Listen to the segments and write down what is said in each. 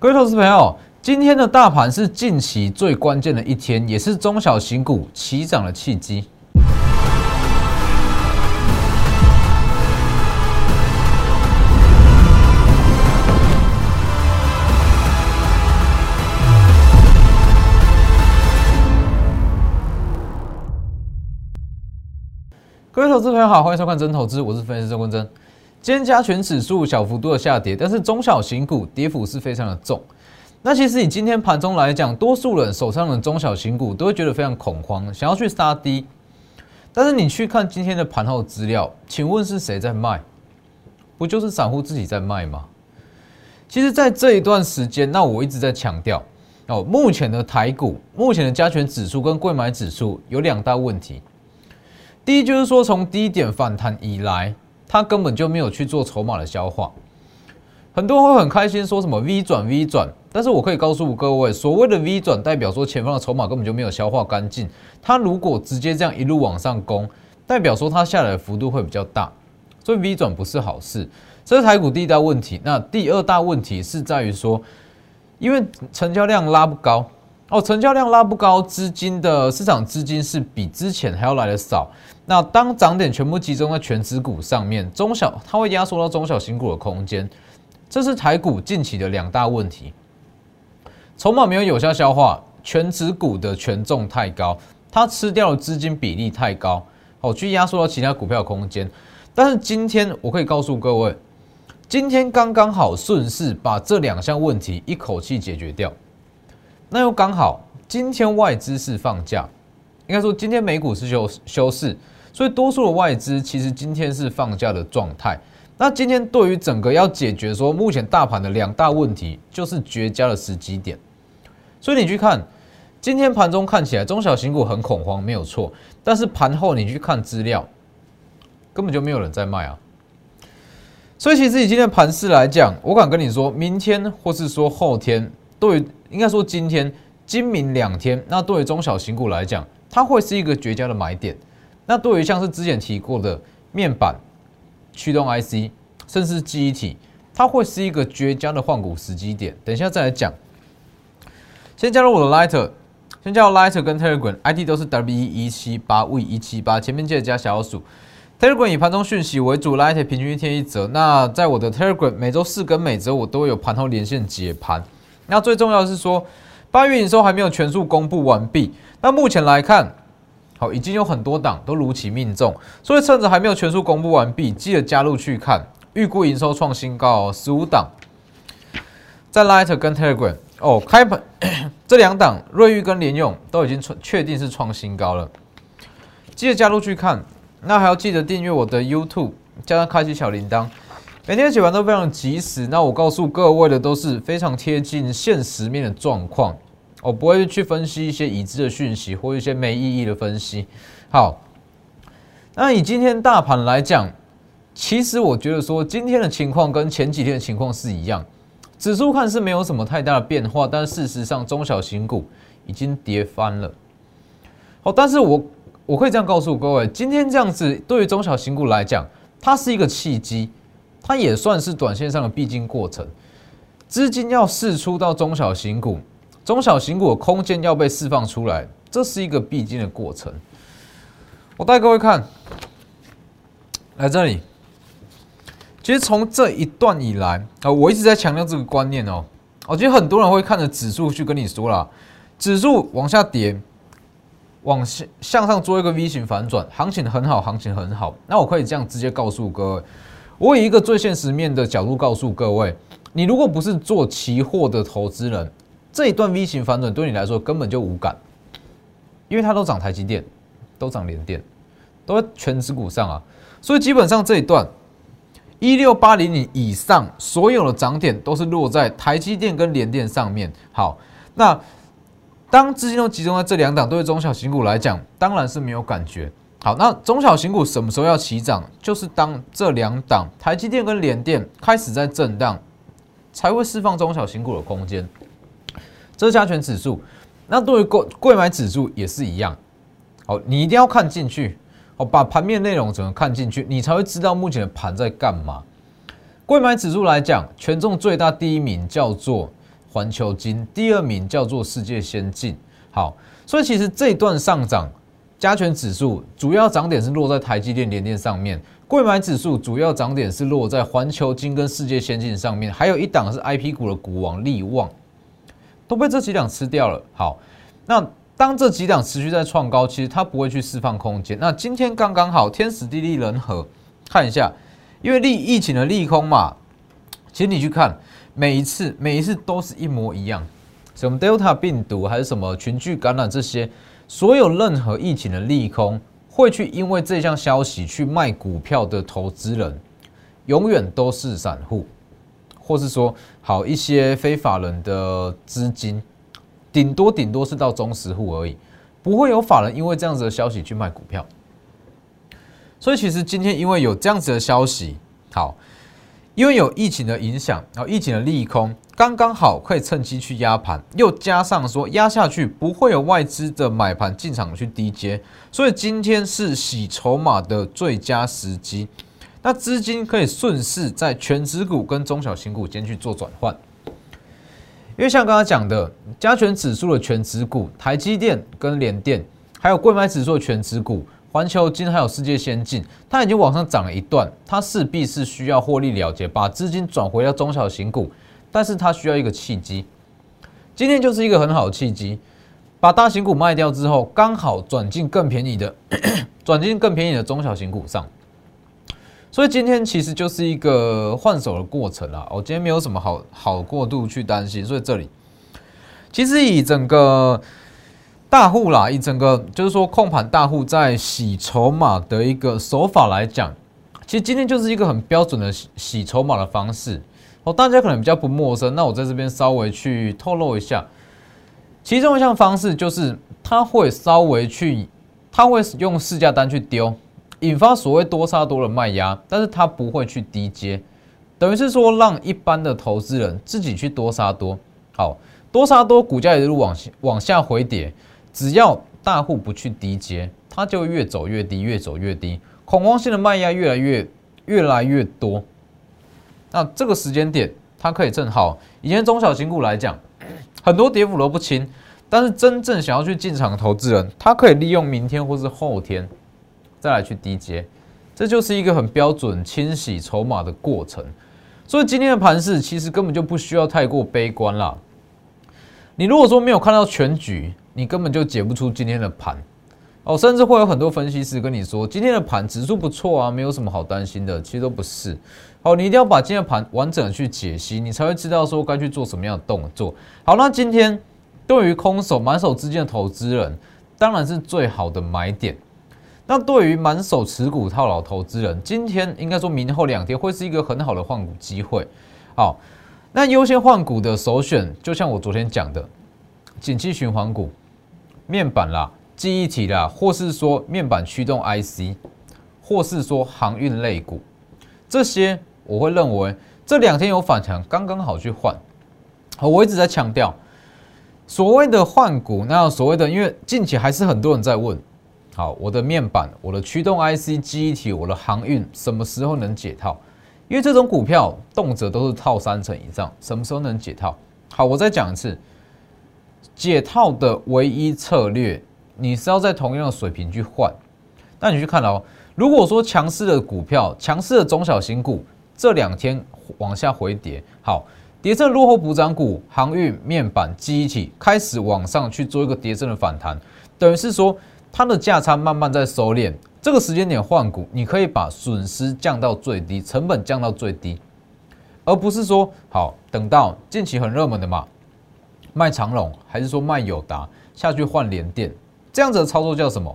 各位投资朋友，今天的大盘是近期最关键的一天，也是中小型股起涨的契机。各位投资朋友好，欢迎收看真投资，我是分析师郑坤真。今天加权指数小幅度的下跌，但是中小型股跌幅是非常的重。那其实以今天盘中来讲，多数人手上的中小型股都会觉得非常恐慌，想要去杀低。但是你去看今天的盘后资料，请问是谁在卖？不就是散户自己在卖吗？其实，在这一段时间，那我一直在强调哦，目前的台股、目前的加权指数跟贵买指数有两大问题。第一就是说，从低点反弹以来，它根本就没有去做筹码的消化。很多人会很开心说什么 V 转 V 转，但是我可以告诉各位，所谓的 V 转代表说前方的筹码根本就没有消化干净。它如果直接这样一路往上攻，代表说它下来的幅度会比较大，所以 V 转不是好事。这是台股第一大问题。那第二大问题是在于说，因为成交量拉不高。哦，成交量拉不高，资金的市场资金是比之前还要来的少。那当涨点全部集中在全指股上面，中小它会压缩到中小型股的空间，这是台股近期的两大问题。筹码没有有效消化，全指股的权重太高，它吃掉的资金比例太高，哦，去压缩到其他股票空间。但是今天我可以告诉各位，今天刚刚好顺势把这两项问题一口气解决掉。那又刚好，今天外资是放假，应该说今天美股是休休市，所以多数的外资其实今天是放假的状态。那今天对于整个要解决说目前大盘的两大问题，就是绝佳的时机点。所以你去看今天盘中看起来中小型股很恐慌，没有错。但是盘后你去看资料，根本就没有人在卖啊。所以其实以今天盘势来讲，我敢跟你说，明天或是说后天。对，应该说今天、今明两天，那对于中小型股来讲，它会是一个绝佳的买点。那对于像是之前提过的面板、驱动 IC，甚至记忆体，它会是一个绝佳的换股时机点。等一下再来讲。先加入我的 Lighter，先加入 Lighter 跟 Telegram，ID 都是 W 一七八 V 一七八，前面记得加小数。Telegram 以盘中讯息为主，Lighter 平均一天一折。那在我的 Telegram 每周四跟每周我都有盘后连线解盘。那最重要的是说，八月营收还没有全数公布完毕。那目前来看，好，已经有很多档都如期命中，所以趁着还没有全数公布完毕，记得加入去看。预估营收创新高，十五档，在 Light 跟 Telegram 哦，开盘 这两档瑞昱跟联用都已经确确定是创新高了，记得加入去看。那还要记得订阅我的 YouTube，加上开启小铃铛。每天的解盘都非常及时，那我告诉各位的都是非常贴近现实面的状况，我不会去分析一些已知的讯息或一些没意义的分析。好，那以今天大盘来讲，其实我觉得说今天的情况跟前几天的情况是一样，指数看是没有什么太大的变化，但事实上中小型股已经跌翻了。好，但是我我可以这样告诉各位，今天这样子对于中小型股来讲，它是一个契机。它也算是短线上的必经过程，资金要释出到中小型股，中小型股的空间要被释放出来，这是一个必经的过程。我带各位看，来这里，其实从这一段以来啊，我一直在强调这个观念哦。我觉得很多人会看着指数去跟你说了，指数往下跌，往向向上做一个 V 型反转，行情很好，行情很好。那我可以这样直接告诉各位。我以一个最现实面的角度告诉各位，你如果不是做期货的投资人，这一段 V 型反转对你来说根本就无感，因为它都涨台积电，都涨联电，都在全指股上啊，所以基本上这一段一六八零零以上所有的涨点都是落在台积电跟联电上面。好，那当资金都集中在这两档，对中小型股来讲，当然是没有感觉。好，那中小型股什么时候要起涨？就是当这两档台积电跟联电开始在震荡，才会释放中小型股的空间。这是加权指数，那对于贵贵买指数也是一样。好，你一定要看进去，哦，把盘面内容整个看进去，你才会知道目前的盘在干嘛。贵买指数来讲，权重最大第一名叫做环球金，第二名叫做世界先进。好，所以其实这一段上涨，加权指数主要涨点是落在台积电、联电上面，贵买指数主要涨点是落在环球金跟世界先进上面，还有一档是 I P 股的股王力旺，都被这几档吃掉了。好，那当这几档持续在创高，其实它不会去释放空间。那今天刚刚好，天时地利人和，看一下，因为利疫情的利空嘛，其实你去看。每一次，每一次都是一模一样，什么 Delta 病毒还是什么群聚感染这些，所有任何疫情的利空，会去因为这项消息去卖股票的投资人，永远都是散户，或是说好一些非法人的资金，顶多顶多是到中实户而已，不会有法人因为这样子的消息去卖股票。所以其实今天因为有这样子的消息，好。因为有疫情的影响，然后疫情的利空刚刚好可以趁机去压盘，又加上说压下去不会有外资的买盘进场去低接，所以今天是洗筹码的最佳时机。那资金可以顺势在全指股跟中小型股间去做转换，因为像刚刚讲的加权指数的全指股，台积电跟联电，还有贵买指数的全指股。环球金还有世界先进，它已经往上涨了一段，它势必是需要获利了结，把资金转回到中小型股，但是它需要一个契机。今天就是一个很好的契机，把大型股卖掉之后，刚好转进更便宜的，转进更便宜的中小型股上。所以今天其实就是一个换手的过程啊。我今天没有什么好好过度去担心，所以这里其实以整个。大户啦，一整个就是说控盘大户在洗筹码的一个手法来讲，其实今天就是一个很标准的洗洗筹码的方式哦。大家可能比较不陌生，那我在这边稍微去透露一下，其中一项方式就是他会稍微去，他会用市价单去丢，引发所谓多杀多的卖压，但是他不会去低接，等于是说让一般的投资人自己去多杀多，好多杀多，股价一路往往下回跌。只要大户不去低接，它就越走越低，越走越低，恐慌性的卖压越来越越来越多。那这个时间点，它可以正好，以前中小型股来讲，很多跌幅都不轻，但是真正想要去进场的投资人，他可以利用明天或是后天再来去低接，这就是一个很标准清洗筹码的过程。所以今天的盘势其实根本就不需要太过悲观了。你如果说没有看到全局，你根本就解不出今天的盘哦，甚至会有很多分析师跟你说今天的盘指数不错啊，没有什么好担心的，其实都不是。好，你一定要把今天的盘完整的去解析，你才会知道说该去做什么样的动作。好，那今天对于空手满手资金的投资人，当然是最好的买点。那对于满手持股套牢投资人，今天应该说明后两天会是一个很好的换股机会。好，那优先换股的首选，就像我昨天讲的，景气循环股。面板啦、记忆体啦，或是说面板驱动 IC，或是说航运类股，这些我会认为这两天有反弹，刚刚好去换。我一直在强调，所谓的换股，那所谓的，因为近期还是很多人在问，好，我的面板、我的驱动 IC、记忆体、我的航运什么时候能解套？因为这种股票动辄都是套三成以上，什么时候能解套？好，我再讲一次。解套的唯一策略，你是要在同样的水平去换。那你去看哦，如果说强势的股票、强势的中小型股这两天往下回跌，好，跌升落后补涨股、航运、面板、记忆体开始往上去做一个跌升的反弹，等于是说它的价差慢慢在收敛。这个时间点换股，你可以把损失降到最低，成本降到最低，而不是说好等到近期很热门的嘛。卖长龙还是说卖友达下去换联电，这样子的操作叫什么？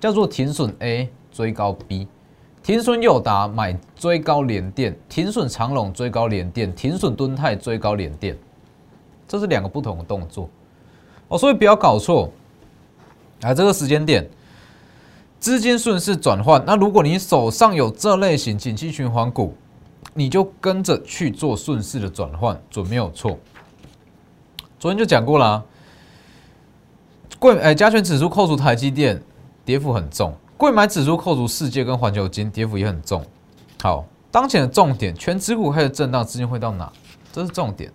叫做停损 A 追高 B，停损友达买追高联电，停损长龙追高联电，停损敦泰追高联电，这是两个不同的动作哦，所以不要搞错。啊，这个时间点资金顺势转换，那如果你手上有这类型景气循环股，你就跟着去做顺势的转换，准没有错。昨天就讲过了，贵哎加权指数扣除台积电，跌幅很重；贵买指数扣除世界跟环球金，跌幅也很重。好，当前的重点，全指股开始震荡，资金会到哪？这是重点。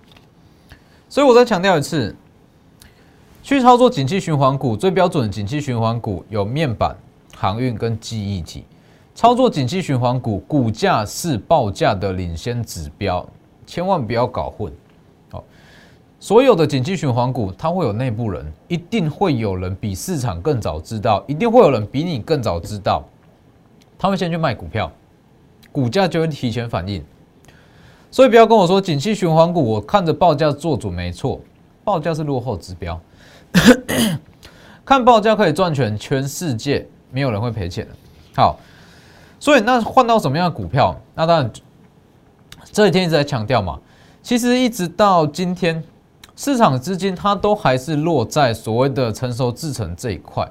所以我再强调一次，去操作景气循环股最标准的景气循环股有面板、航运跟记忆体。操作景气循环股，股价是报价的领先指标，千万不要搞混。所有的景气循环股，它会有内部人，一定会有人比市场更早知道，一定会有人比你更早知道，他们先去卖股票，股价就会提前反应。所以不要跟我说景气循环股，我看着报价做主没错，报价是落后指标，看报价可以赚钱，全世界没有人会赔钱的。好。所以那换到什么样的股票？那当然，这几天一直在强调嘛。其实一直到今天，市场资金它都还是落在所谓的成熟制程这一块。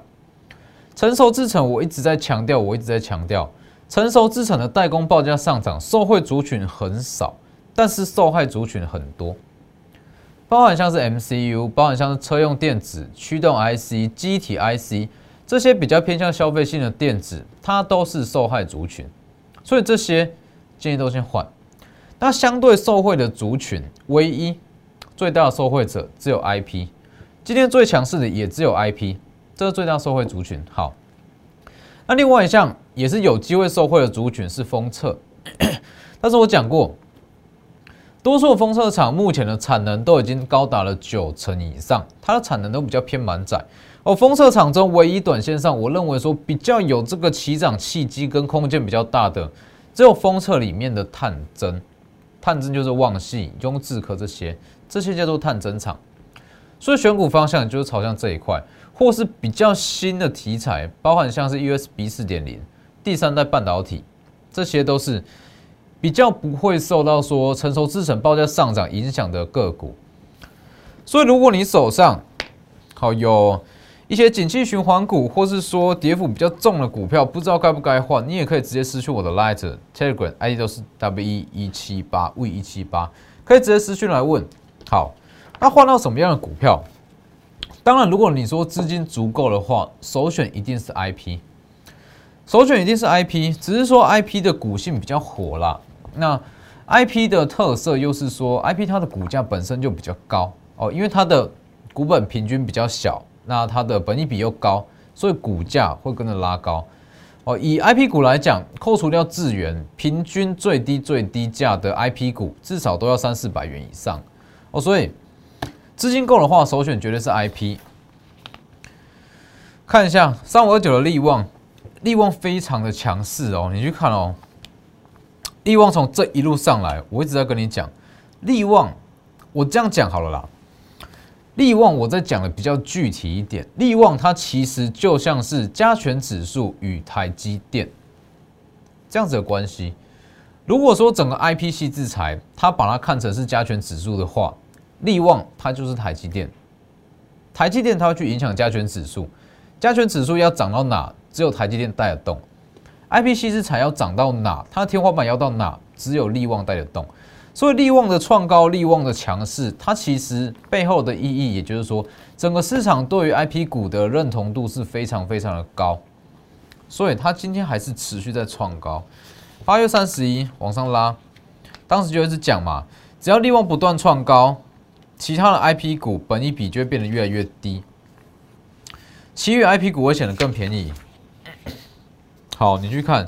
成熟制程我一直在强调，我一直在强调，成熟制程的代工报价上涨，受惠族群很少，但是受害族群很多，包含像是 MCU，包含像是车用电子、驱动 IC、机体 IC。这些比较偏向消费性的电子，它都是受害族群，所以这些建议都先换。那相对受惠的族群，唯一最大的受惠者只有 IP，今天最强势的也只有 IP，这是最大受惠族群。好，那另外一项也是有机会受惠的族群是封测，但是我讲过，多数封测厂目前的产能都已经高达了九成以上，它的产能都比较偏满载。哦，封测厂中唯一短线上，我认为说比较有这个起涨契机跟空间比较大的，只有封测里面的探针，探针就是旺系、雍智科这些，这些叫做探针厂。所以选股方向就是朝向这一块，或是比较新的题材，包含像是 USB 四点零、第三代半导体，这些都是比较不会受到说成熟制程报价上涨影响的个股。所以如果你手上好有。一些景气循环股，或是说跌幅比较重的股票，不知道该不该换，你也可以直接私讯我的 Lighter Telegram ID 都是 W 一七八 V 一七八，可以直接私讯来问。好，那换到什么样的股票？当然，如果你说资金足够的话，首选一定是 IP，首选一定是 IP，只是说 IP 的股性比较火啦。那 IP 的特色又是说，IP 它的股价本身就比较高哦，因为它的股本平均比较小。那它的本益比又高，所以股价会跟着拉高。哦，以 I P 股来讲，扣除掉资源，平均最低最低价的 I P 股至少都要三四百元以上。哦，所以资金够的话，首选绝对是 I P。看一下三五二九的利旺，利旺非常的强势哦，你去看哦，利旺从这一路上来，我一直在跟你讲，利旺，我这样讲好了啦。利旺，我再讲的比较具体一点，利旺它其实就像是加权指数与台积电这样子的关系。如果说整个 IPC 制裁，它把它看成是加权指数的话，利旺它就是台积电。台积电它会去影响加权指数，加权指数要涨到哪，只有台积电带得动；IPC 制裁要涨到哪，它的天花板要到哪，只有利旺带得动。所以利旺的创高，利旺的强势，它其实背后的意义，也就是说，整个市场对于 I P 股的认同度是非常非常的高，所以它今天还是持续在创高。八月三十一往上拉，当时就一直讲嘛，只要利旺不断创高，其他的 I P 股本一比就会变得越来越低，其余 I P 股会显得更便宜。好，你去看，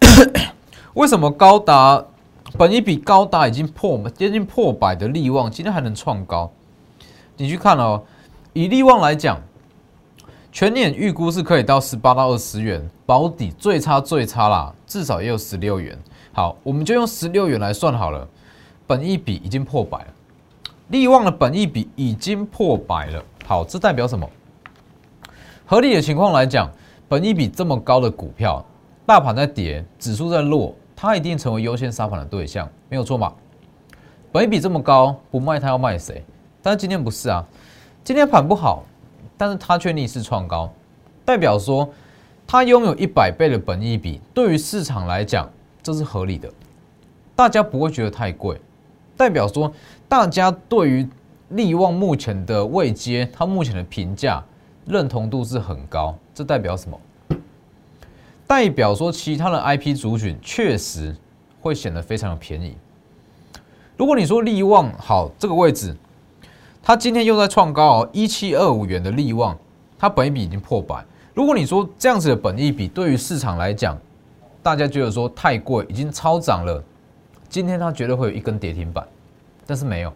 为什么高达？本一比高达已经破接近破百的利旺，今天还能创高。你去看哦，以利旺来讲，全年预估是可以到十八到二十元，保底最差最差啦，至少也有十六元。好，我们就用十六元来算好了。本一笔已经破百了，利旺的本一笔已经破百了。好，这代表什么？合理的情况来讲，本一笔这么高的股票，大盘在跌，指数在落。它一定成为优先杀盘的对象，没有错嘛？本一笔这么高，不卖它要卖谁？但是今天不是啊，今天盘不好，但是它却逆势创高，代表说它拥有一百倍的本益比，对于市场来讲这是合理的，大家不会觉得太贵，代表说大家对于利旺目前的位阶，它目前的评价认同度是很高，这代表什么？代表说，其他的 IP 族群确实会显得非常的便宜。如果你说利旺好这个位置，它今天又在创高哦，一七二五元的利旺，它本一比已经破百。如果你说这样子的本一比对于市场来讲，大家觉得说太贵，已经超涨了，今天它绝对会有一根跌停板，但是没有，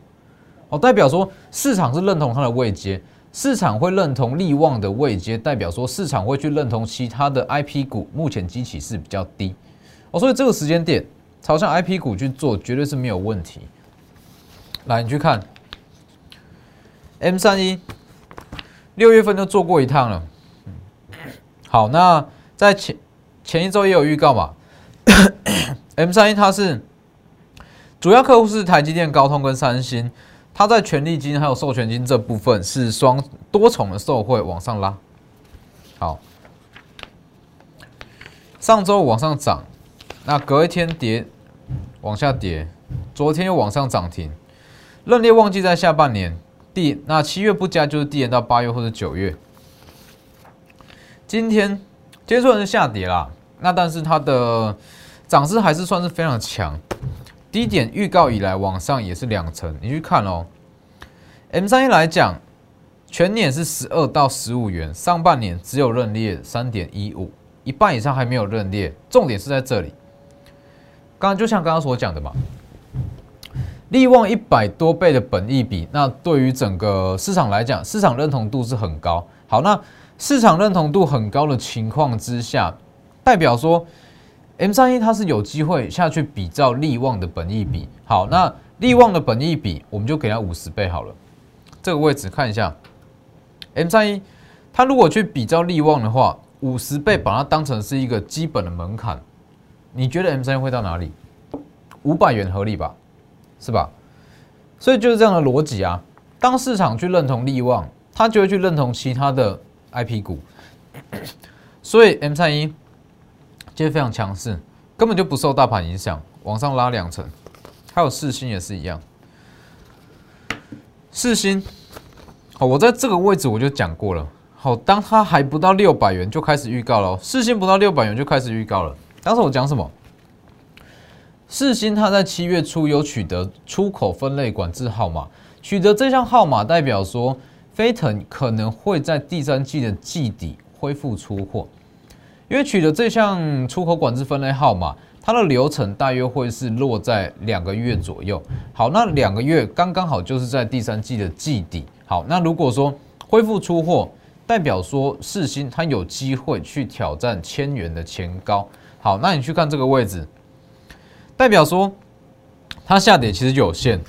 哦，代表说市场是认同它的位阶，市场会认同利旺的位阶，代表说市场会去认同其他的 I P 股目前基期是比较低，哦，所以这个时间点朝向 I P 股去做绝对是没有问题。来，你去看 M 三一，六月份就做过一趟了。好，那在前前一周也有预告嘛。M 三一它是主要客户是台积电、高通跟三星，它在权利金还有授权金这部分是双多重的受惠往上拉。好，上周往上涨，那隔一天跌，往下跌，昨天又往上涨停。认列旺季在下半年，第那七月不佳就是递延到八月或者九月。今天今天虽然是下跌啦，那但是它的涨势还是算是非常强。低点预告以来往上也是两成，你去看哦。M 三一来讲，全年是十二到十五元，上半年只有认列三点一五，一半以上还没有认列。重点是在这里，刚刚就像刚刚所讲的嘛。利旺一百多倍的本益比，那对于整个市场来讲，市场认同度是很高。好，那市场认同度很高的情况之下，代表说 M 三一它是有机会下去比照利旺的本益比。好，那利旺的本益比，我们就给它五十倍好了。这个位置看一下，M 三一它如果去比照利旺的话，五十倍把它当成是一个基本的门槛，你觉得 M 三一会到哪里？五百元合理吧？是吧？所以就是这样的逻辑啊。当市场去认同利旺，它就会去认同其他的 I P 股。所以 M 三一今天非常强势，根本就不受大盘影响，往上拉两成。还有四星也是一样。四星，好，我在这个位置我就讲过了。好，当它还不到六百元就开始预告了。四星不到六百元就开始预告了。当时我讲什么？世新它在七月初有取得出口分类管制号码，取得这项号码代表说，飞腾可能会在第三季的季底恢复出货。因为取得这项出口管制分类号码，它的流程大约会是落在两个月左右。好，那两个月刚刚好就是在第三季的季底。好，那如果说恢复出货，代表说世新它有机会去挑战千元的前高。好，那你去看这个位置。代表说，它下跌其实有限，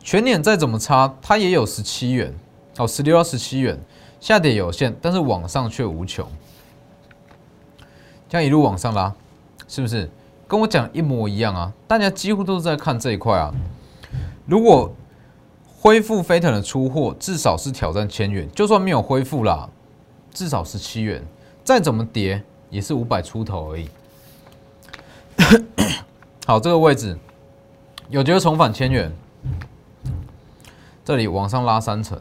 全年再怎么差，它也有十七元，哦，十六到十七元，下跌有限，但是往上却无穷，这样一路往上拉，是不是？跟我讲一模一样啊？大家几乎都是在看这一块啊。如果恢复飞腾的出货，至少是挑战千元，就算没有恢复啦，至少十七元，再怎么跌也是五百出头而已。好，这个位置有机会重返千元，这里往上拉三成，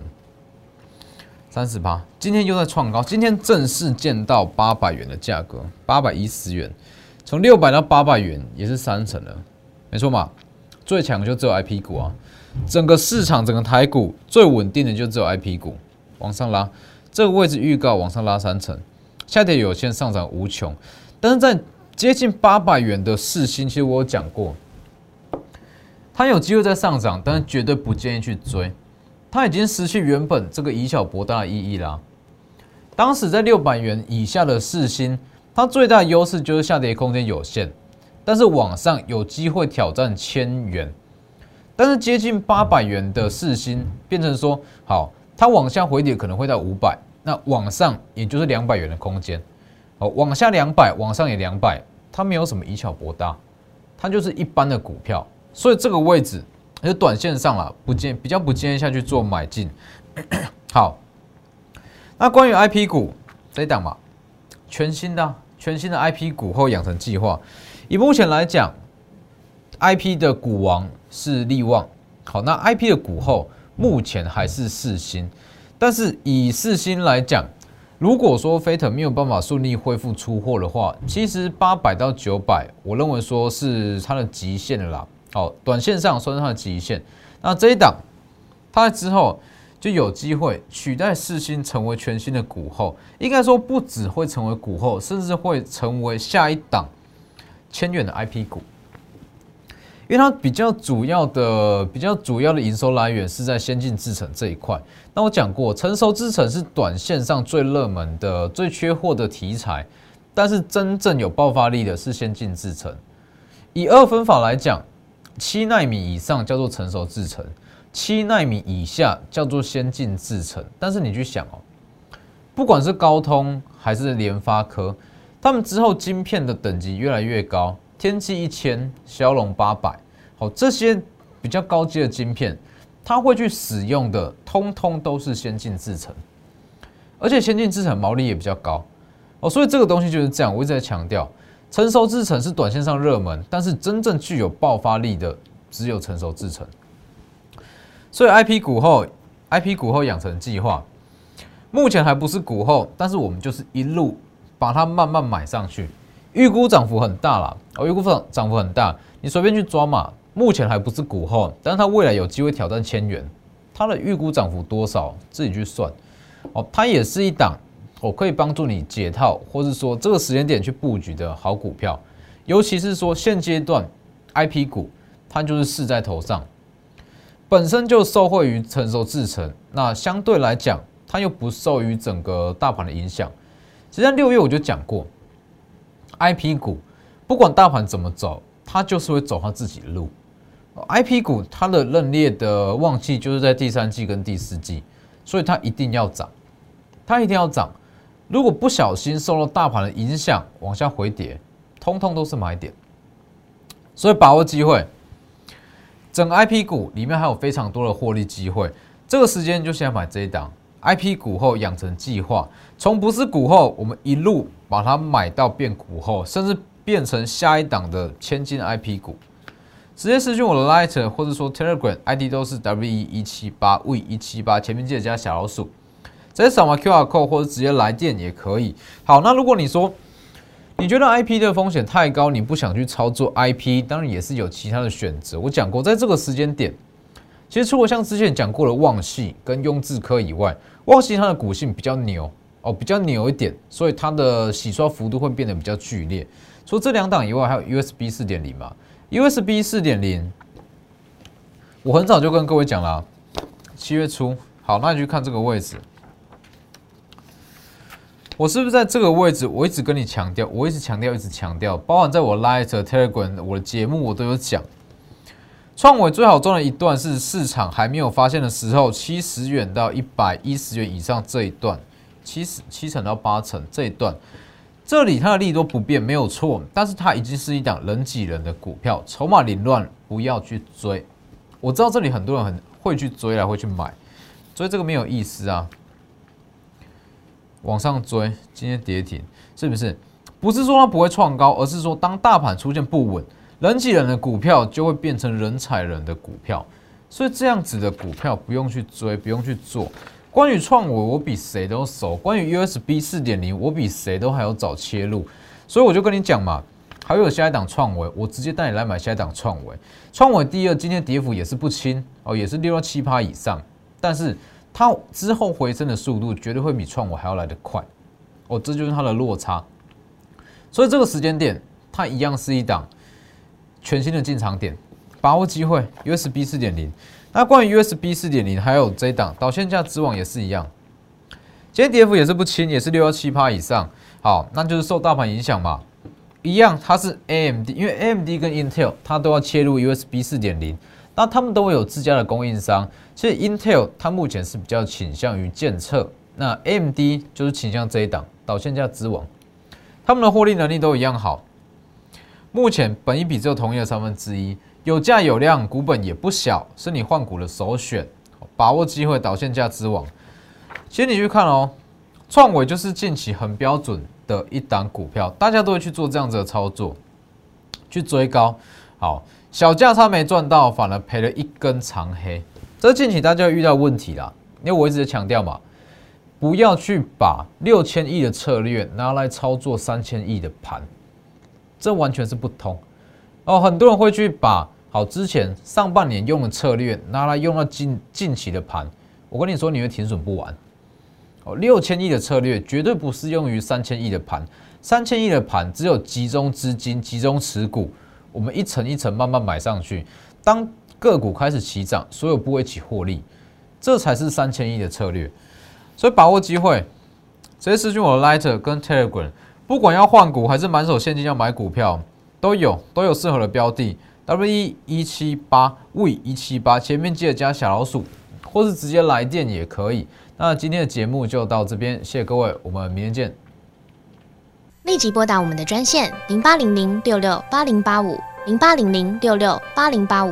三十八，今天又在创高，今天正式见到八百元的价格，八百一十元，从六百到八百元也是三成了，没错嘛，最强就只有 I P 股啊，整个市场整个台股最稳定的就只有 I P 股，往上拉，这个位置预告往上拉三成，下跌有限，上涨无穷，但是在接近八百元的四星，其实我有讲过，它有机会在上涨，但是绝对不建议去追，它已经失去原本这个以小博大的意义啦。当时在六百元以下的四星，它最大的优势就是下跌空间有限，但是往上有机会挑战千元，但是接近八百元的四星变成说，好，它往下回跌可能会到五百，那往上也就是两百元的空间。哦，往下两百，往上也两百，它没有什么以小博大，它就是一般的股票，所以这个位置就短线上了，不建比较不建议下去做买进。好，那关于 I P 股这一档嘛，全新的全新的 I P 股后养成计划，以目前来讲，I P 的股王是利旺，好，那 I P 的股后目前还是四星，但是以四星来讲。如果说飞腾没有办法顺利恢复出货的话，其实八百到九百，我认为说是它的极限了啦。哦，短线上算是它的极限。那这一档，它之后就有机会取代四星成为全新的股后，应该说不只会成为股后，甚至会成为下一档千元的 IP 股。因为它比较主要的、比较主要的营收来源是在先进制程这一块。那我讲过，成熟制程是短线上最热门的、最缺货的题材，但是真正有爆发力的是先进制程。以二分法来讲，七纳米以上叫做成熟制程，七纳米以下叫做先进制程。但是你去想哦，不管是高通还是联发科，他们之后晶片的等级越来越高。天玑一千、骁龙八百，好，这些比较高阶的晶片，它会去使用的，通通都是先进制程，而且先进制程毛利也比较高哦，所以这个东西就是这样。我一直在强调，成熟制程是短线上热门，但是真正具有爆发力的只有成熟制程。所以 I P 股后，I P 股后养成计划，目前还不是股后，但是我们就是一路把它慢慢买上去。预估涨幅很大了，哦，预估涨涨幅很大，你随便去抓嘛。目前还不是股后，但是它未来有机会挑战千元，它的预估涨幅多少，自己去算。哦，它也是一档，我可以帮助你解套，或是说这个时间点去布局的好股票。尤其是说现阶段 I P 股，它就是势在头上，本身就受惠于成熟制成，那相对来讲，它又不受于整个大盘的影响。实际上六月我就讲过。I P 股不管大盘怎么走，它就是会走它自己的路。I P 股它的认列的旺季就是在第三季跟第四季，所以它一定要涨，它一定要涨。如果不小心受到大盘的影响往下回跌，通通都是买点。所以把握机会，整个 I P 股里面还有非常多的获利机会。这个时间就先买这一档。I P 股后养成计划，从不是股后，我们一路把它买到变股后，甚至变成下一档的千金 I P 股。直接私讯我的 Light 或者说 Telegram ID 都是 W E 一七八 V 一七八，前面记得加小老鼠。直接扫码 Q R code 或者直接来电也可以。好，那如果你说你觉得 I P 的风险太高，你不想去操作 I P，当然也是有其他的选择。我讲过，在这个时间点，其实除了像之前讲过的旺系跟雍智科以外，旺系它的股性比较牛哦，比较牛一点，所以它的洗刷幅度会变得比较剧烈。除这两档以外，还有 USB 四点零嘛？USB 四点零，我很早就跟各位讲了，七月初。好，那你去看这个位置，我是不是在这个位置？我一直跟你强调，我一直强调，一直强调，包含在我 Light Telegram 我的节目，我都有讲。创伟最好赚的一段是市场还没有发现的时候，七十元到一百一十元以上这一段，七十七成到八成这一段，这里它的利多不变没有错，但是它已经是一档人挤人的股票，筹码凌乱，不要去追。我知道这里很多人很会去追来会去买，追这个没有意思啊。往上追，今天跌停，是不是？不是说它不会创高，而是说当大盘出现不稳。人挤人的股票就会变成人踩人的股票，所以这样子的股票不用去追，不用去做。关于创维，我比谁都熟；关于 USB 四点零，我比谁都还要早切入。所以我就跟你讲嘛，还有下一档创维，我直接带你来买下一档创维。创维第二今天跌幅也是不轻哦，也是六到七趴以上，但是它之后回升的速度绝对会比创维还要来得快哦，这就是它的落差。所以这个时间点，它一样是一档。全新的进场点，把握机会。USB 四点零，那关于 USB 四点零，还有这档导线架之网也是一样，今天跌幅也是不轻，也是六幺七趴以上。好，那就是受大盘影响嘛，一样，它是 AMD，因为 AMD 跟 Intel 它都要切入 USB 四点零，那他们都会有自家的供应商。其实 Intel 它目前是比较倾向于建测，那 AMD 就是倾向这一档导线架之网，他们的获利能力都一样好。目前本一比只有同一的三分之一，有价有量，股本也不小，是你换股的首选，把握机会导线价之王。其实你去看哦，创伟就是近期很标准的一档股票，大家都会去做这样子的操作，去追高。好，小价差没赚到，反而赔了一根长黑，这近期大家遇到问题啦。因为我一直在强调嘛，不要去把六千亿的策略拿来操作三千亿的盘。这完全是不通哦！很多人会去把好，之前上半年用的策略拿来用到近近期的盘，我跟你说你会停损不完。哦，六千亿的策略绝对不适用于三千亿的盘，三千亿的盘只有集中资金、集中持股，我们一层一层慢慢买上去，当个股开始起涨，所有部位起获利，这才是三千亿的策略。所以把握机会，直接私讯我的 Lighter 跟 Telegram，不管要换股还是满手现金要买股票，都有都有适合的标的。W E 一七八 V 一七八，前面记得加小老鼠，或是直接来电也可以。那今天的节目就到这边，谢谢各位，我们明天见。立即拨打我们的专线零八零零六六八零八五。零八零零六六八零八五